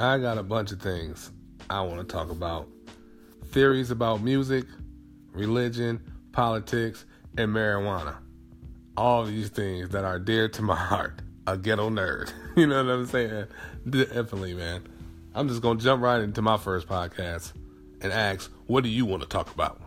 I got a bunch of things I want to talk about theories about music, religion, politics, and marijuana. All these things that are dear to my heart. A ghetto nerd. You know what I'm saying? Definitely, man. I'm just going to jump right into my first podcast and ask, what do you want to talk about?